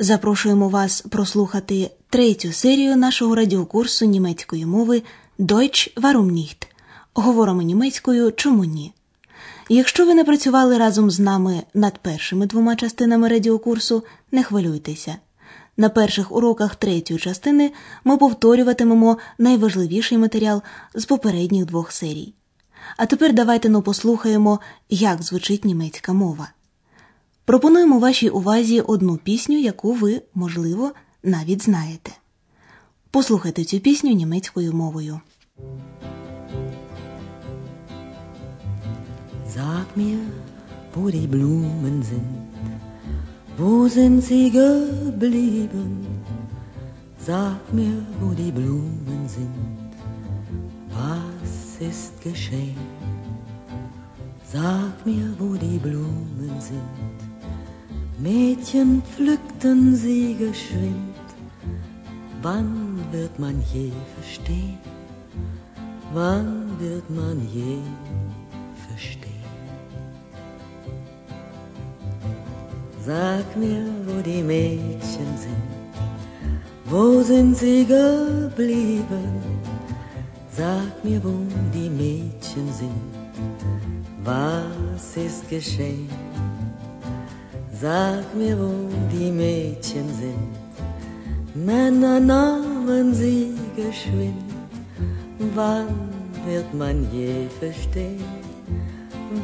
запрошуємо вас прослухати третю серію нашого радіокурсу німецької мови Deutsch Warum nicht? Говоримо німецькою чому ні? Якщо ви не працювали разом з нами над першими двома частинами радіокурсу, не хвилюйтеся. На перших уроках третьої частини ми повторюватимемо найважливіший матеріал з попередніх двох серій. А тепер давайте ну послухаємо, як звучить німецька мова. Пропонуємо вашій увазі одну пісню, яку ви, можливо, навіть знаєте. Послухайте цю пісню німецькою мовою. Sag mir, wo die Blumen sind, wo sind sie geblieben? Sag mir, wo die Blumen sind, was ist geschehen? Sag mir, wo die Blumen sind. Mädchen pflückten sie geschwind. Wann wird man je verstehen? Wann wird man je verstehen? Sag mir, wo die Mädchen sind. Wo sind sie geblieben? Sag mir, wo die Mädchen sind. Was ist geschehen? Sag mir, wo die Mädchen sind. Männer nahmen sie geschwind. Wann wird man je verstehen?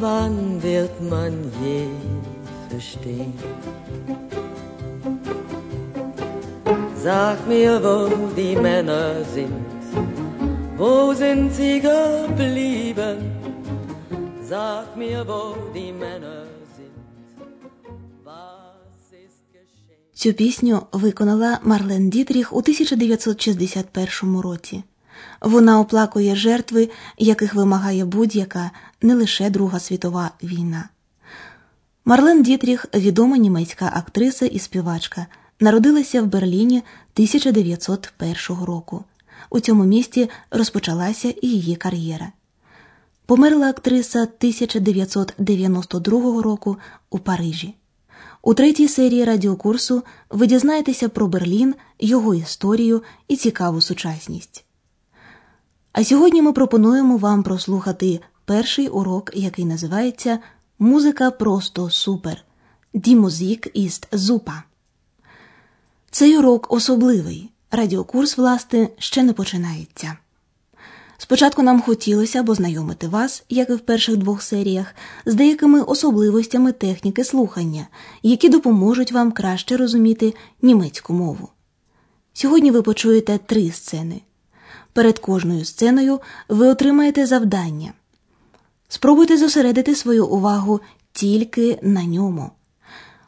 Wann wird man je verstehen? Sag mir, wo die Männer sind. Wo sind sie geblieben? Sag mir, wo die Männer Цю пісню виконала Марлен Дітріх у 1961 році. Вона оплакує жертви, яких вимагає будь-яка не лише Друга світова війна. Марлен Дітріх відома німецька актриса і співачка, народилася в Берліні 1901 року. У цьому місті розпочалася і її кар'єра. Померла актриса 1992 року у Парижі. У третій серії радіокурсу ви дізнаєтеся про Берлін, його історію і цікаву сучасність. А сьогодні ми пропонуємо вам прослухати перший урок, який називається Музика просто супер. Die Musik ist. Цей урок особливий. Радіокурс, власне, ще не починається. Спочатку нам хотілося б ознайомити вас, як і в перших двох серіях, з деякими особливостями техніки слухання, які допоможуть вам краще розуміти німецьку мову. Сьогодні ви почуєте три сцени. Перед кожною сценою ви отримаєте завдання. Спробуйте зосередити свою увагу тільки на ньому.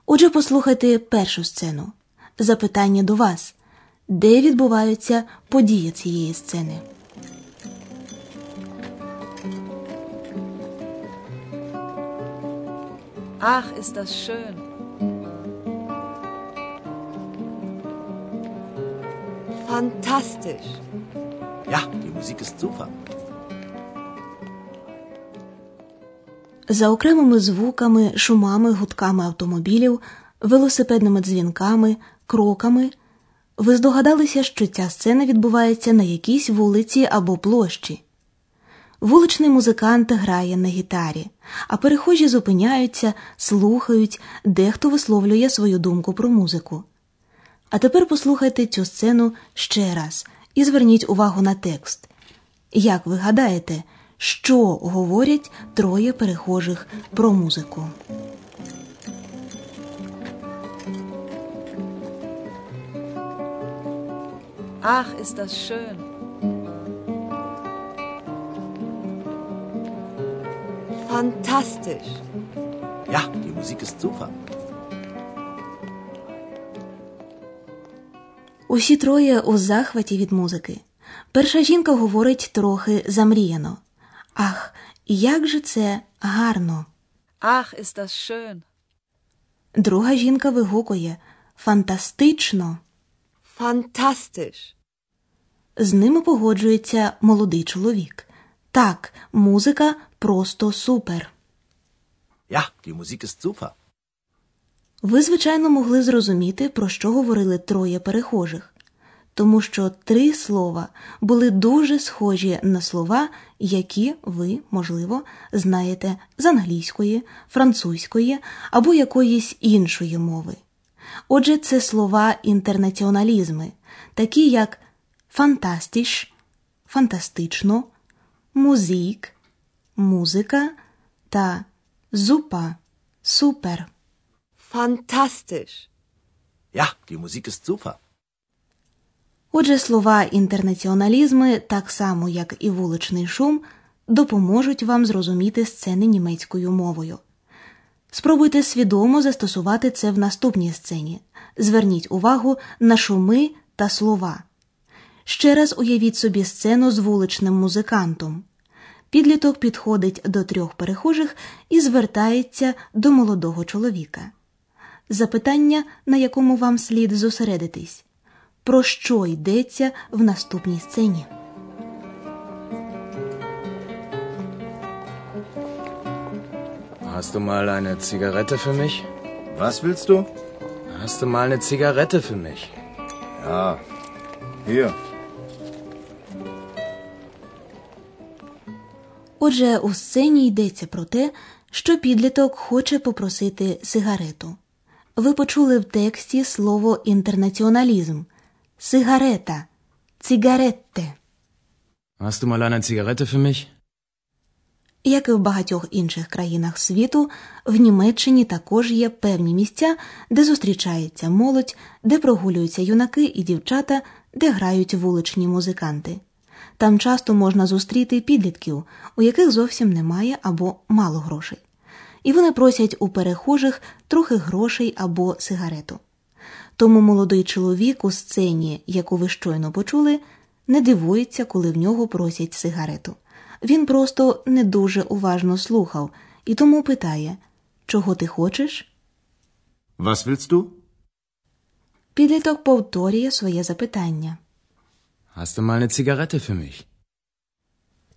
Отже, послухайте першу сцену. Запитання до вас, де відбуваються події цієї сцени. Ach, ist das schön. Fantastisch. Ja, die Musik ist super. За окремими звуками, шумами, гудками автомобілів, велосипедними дзвінками, кроками ви здогадалися, що ця сцена відбувається на якійсь вулиці або площі. Вуличний музикант грає на гітарі, а перехожі зупиняються, слухають, дехто висловлює свою думку про музику. А тепер послухайте цю сцену ще раз і зверніть увагу на текст. Як ви гадаєте, що говорять троє перехожих про музику? Ach, ist das schön. Fantastisch. Ja, die Musik ist super. Усі троє у захваті від музики. Перша жінка говорить трохи замріяно. Ах, як же це гарно. Ach, ist das schön. Друга жінка вигукує фантастично. Fantastisch. З ними погоджується молодий чоловік. Так, музика просто супер. Ja, die Musik ist super. Ви, звичайно, могли зрозуміти, про що говорили троє перехожих, тому що три слова були дуже схожі на слова, які ви, можливо, знаєте з англійської, французької або якоїсь іншої мови. Отже, це слова інтернаціоналізми, такі як фантастіш, фантастично, музик, музика та зупа, супер. Fantastisch. Ja, die Musik ist super. Отже, слова інтернаціоналізми, так само як і вуличний шум, допоможуть вам зрозуміти сцени німецькою мовою. Спробуйте свідомо застосувати це в наступній сцені. Зверніть увагу на шуми та слова. Ще раз уявіть собі сцену з вуличним музикантом. Підліток підходить до трьох перехожих і звертається до молодого чоловіка. Запитання, на якому вам слід зосередитись. Про що йдеться в наступній сцені? Hast du mal eine Zigarette für mich? Was willst du? Hast du mal eine Zigarette für mich? Ja. Hier. Отже, у сцені йдеться про те, що підліток хоче попросити сигарету. Ви почули в тексті слово інтернаціоналізм сигарета, цигаретте. Hast du mal eine Zigarette für mich? Як і в багатьох інших країнах світу, в Німеччині також є певні місця, де зустрічається молодь, де прогулюються юнаки і дівчата, де грають вуличні музиканти. Там часто можна зустріти підлітків, у яких зовсім немає або мало грошей. І вони просять у перехожих трохи грошей або сигарету. Тому молодий чоловік у сцені, яку ви щойно почули, не дивується, коли в нього просять сигарету. Він просто не дуже уважно слухав і тому питає Чого ти хочеш? Was willst du? Підліток повторює своє запитання. Hast du mal eine Zigarette für mich?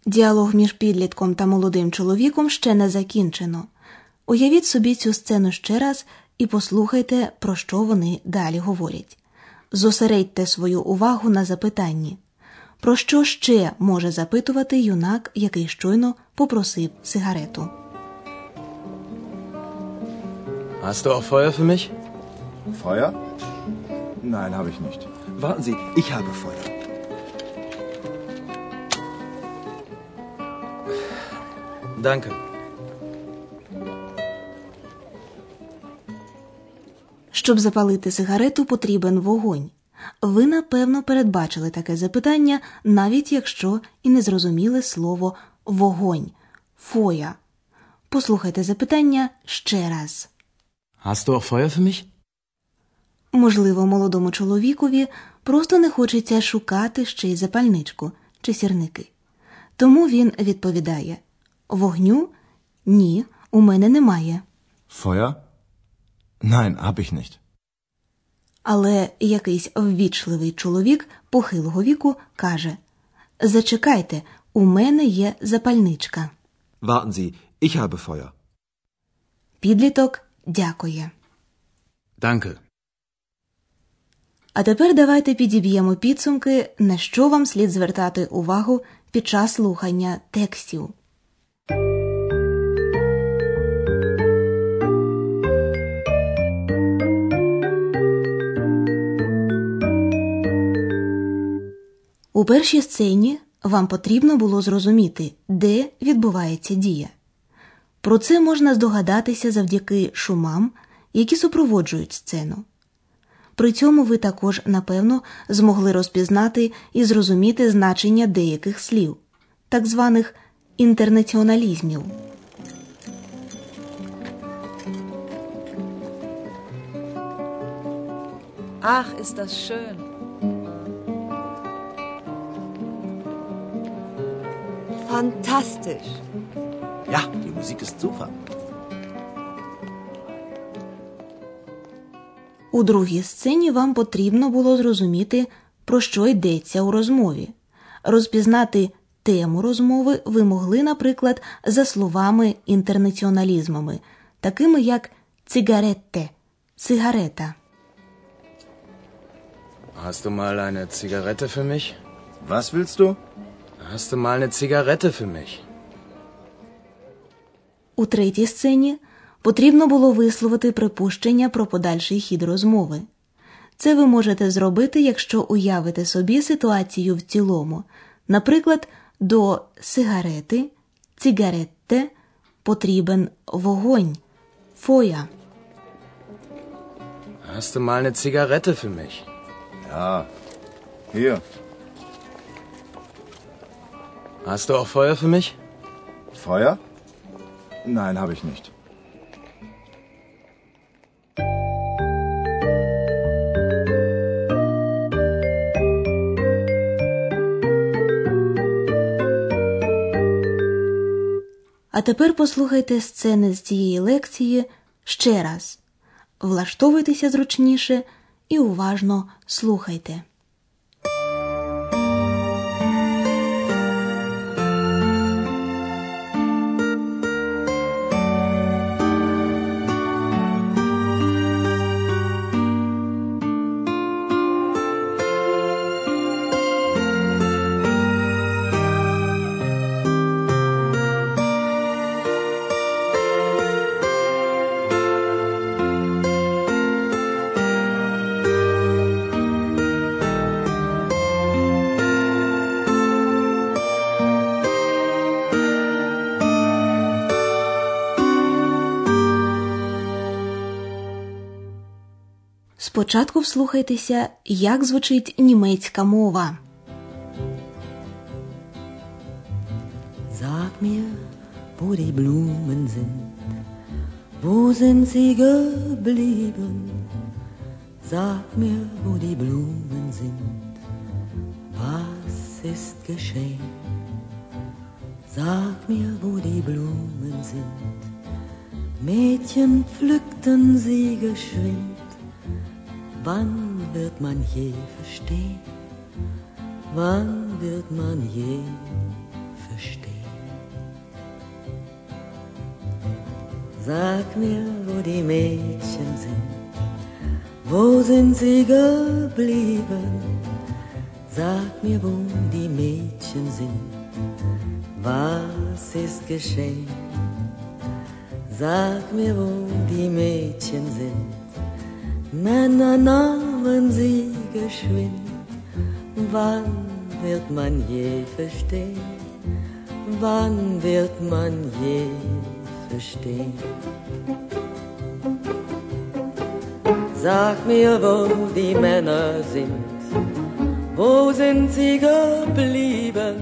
Діалог між підлітком та молодим чоловіком ще не закінчено. Уявіть собі цю сцену ще раз і послухайте, про що вони далі говорять. Зосередьте свою увагу на запитанні. Про що ще може запитувати юнак, який щойно попросив сигарету? Hast du auch Feuer für mich? Feuer? Nein, habe ich nicht. Warten Sie, ich habe Feuer. Danke. Щоб запалити сигарету, потрібен вогонь. Ви, напевно, передбачили таке запитання, навіть якщо і не зрозуміли слово вогонь фоя. Послухайте запитання ще раз. Hast du auch Feuer für mich? Можливо, молодому чоловікові просто не хочеться шукати ще й запальничку чи сірники. Тому він відповідає: Вогню? Ні, у мене немає. Feuer? Nein, hab ich nicht. Але якийсь ввічливий чоловік похилого віку каже: Зачекайте, у мене є запальничка. Warten Sie, ich habe Feuer. Підліток дякує. Danke. А тепер давайте підіб'ємо підсумки, на що вам слід звертати увагу під час слухання текстів. У першій сцені вам потрібно було зрозуміти, де відбувається дія. Про це можна здогадатися завдяки шумам, які супроводжують сцену. При цьому ви також, напевно, змогли розпізнати і зрозуміти значення деяких слів, так званих інтернаціоналізмів. Ach, ist das schön. Fantastisch. Ja, die Musik ist super. У другій сцені вам потрібно було зрозуміти, про що йдеться у розмові. Розпізнати тему розмови ви могли, наприклад, за словами інтернаціоналізмами, такими як цигаретте, цигарета. Hast du mal eine Zigarette für mich? Was willst du? Hast du mal eine Zigarette für mich? У третій сцені потрібно було висловити припущення про подальший хід розмови. Це ви можете зробити, якщо уявите собі ситуацію в цілому. Наприклад, до сигарети, цигаретте потрібен вогонь, фоя. Hast du mal eine Zigarette für mich? Ja. Hier. Hast du auch Feuer für mich? Feuer? Nein, habe ich nicht. А тепер послухайте сцени з цієї лекції ще раз. Влаштовуйтеся зручніше і уважно слухайте. Спочатку вслухайтеся, як звучить німецька мова. Sag mir, wo die Blumen sind, wo sind sie geblieben? Sag mir, wo die Blumen sind, was ist geschehen? Sag mir, wo die Blumen sind. Mädchen pflückten sie geschwind. Wann wird man je verstehen? Wann wird man je verstehen? Sag mir, wo die Mädchen sind, wo sind sie geblieben? Sag mir, wo die Mädchen sind, was ist geschehen? Sag mir, wo die Mädchen sind, Männer nahmen sie geschwind. Wann wird man je verstehen? Wann wird man je verstehen? Sag mir, wo die Männer sind, wo sind sie geblieben?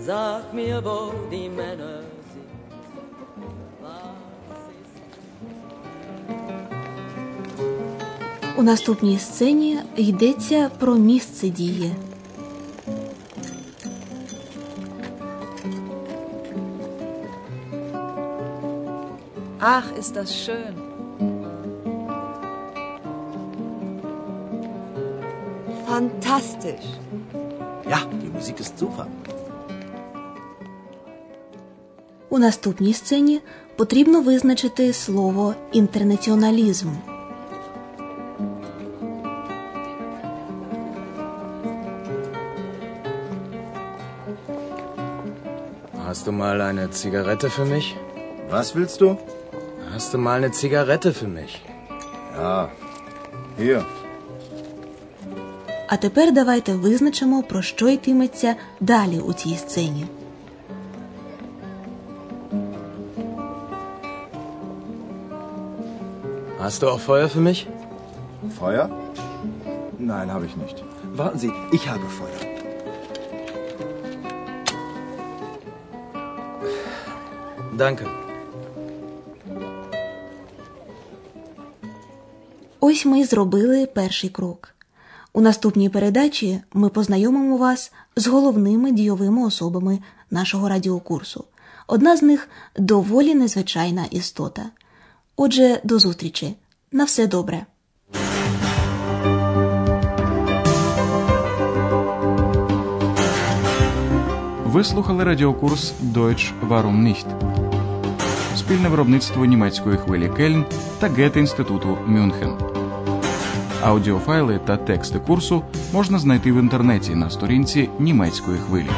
Sag mir, wo die Männer У наступній сцені йдеться про місце дії. Ach, ist das schön. Fantastisch. Ja, die Musik ist super. У наступній сцені потрібно визначити слово інтернаціоналізм. Hast du mal eine Zigarette für mich? Was willst du? Hast du mal eine Zigarette für mich? Ja. Hier. А тепер давайте визначимо, про що йтиметься далі у цій сцені. Hast du auch Feuer für mich? Feuer? Nein, habe ich nicht. Warten Sie, ich habe Feuer. Danke. Ось ми зробили перший крок. У наступній передачі ми познайомимо вас з головними дійовими особами нашого радіокурсу. Одна з них доволі незвичайна істота. Отже, до зустрічі. На все добре. Ви слухали радіокурс Deutsch Warum nicht? Спільне виробництво німецької хвилі Кельн та Гете-інституту Мюнхен. Аудіофайли та тексти курсу можна знайти в інтернеті на сторінці німецької хвилі.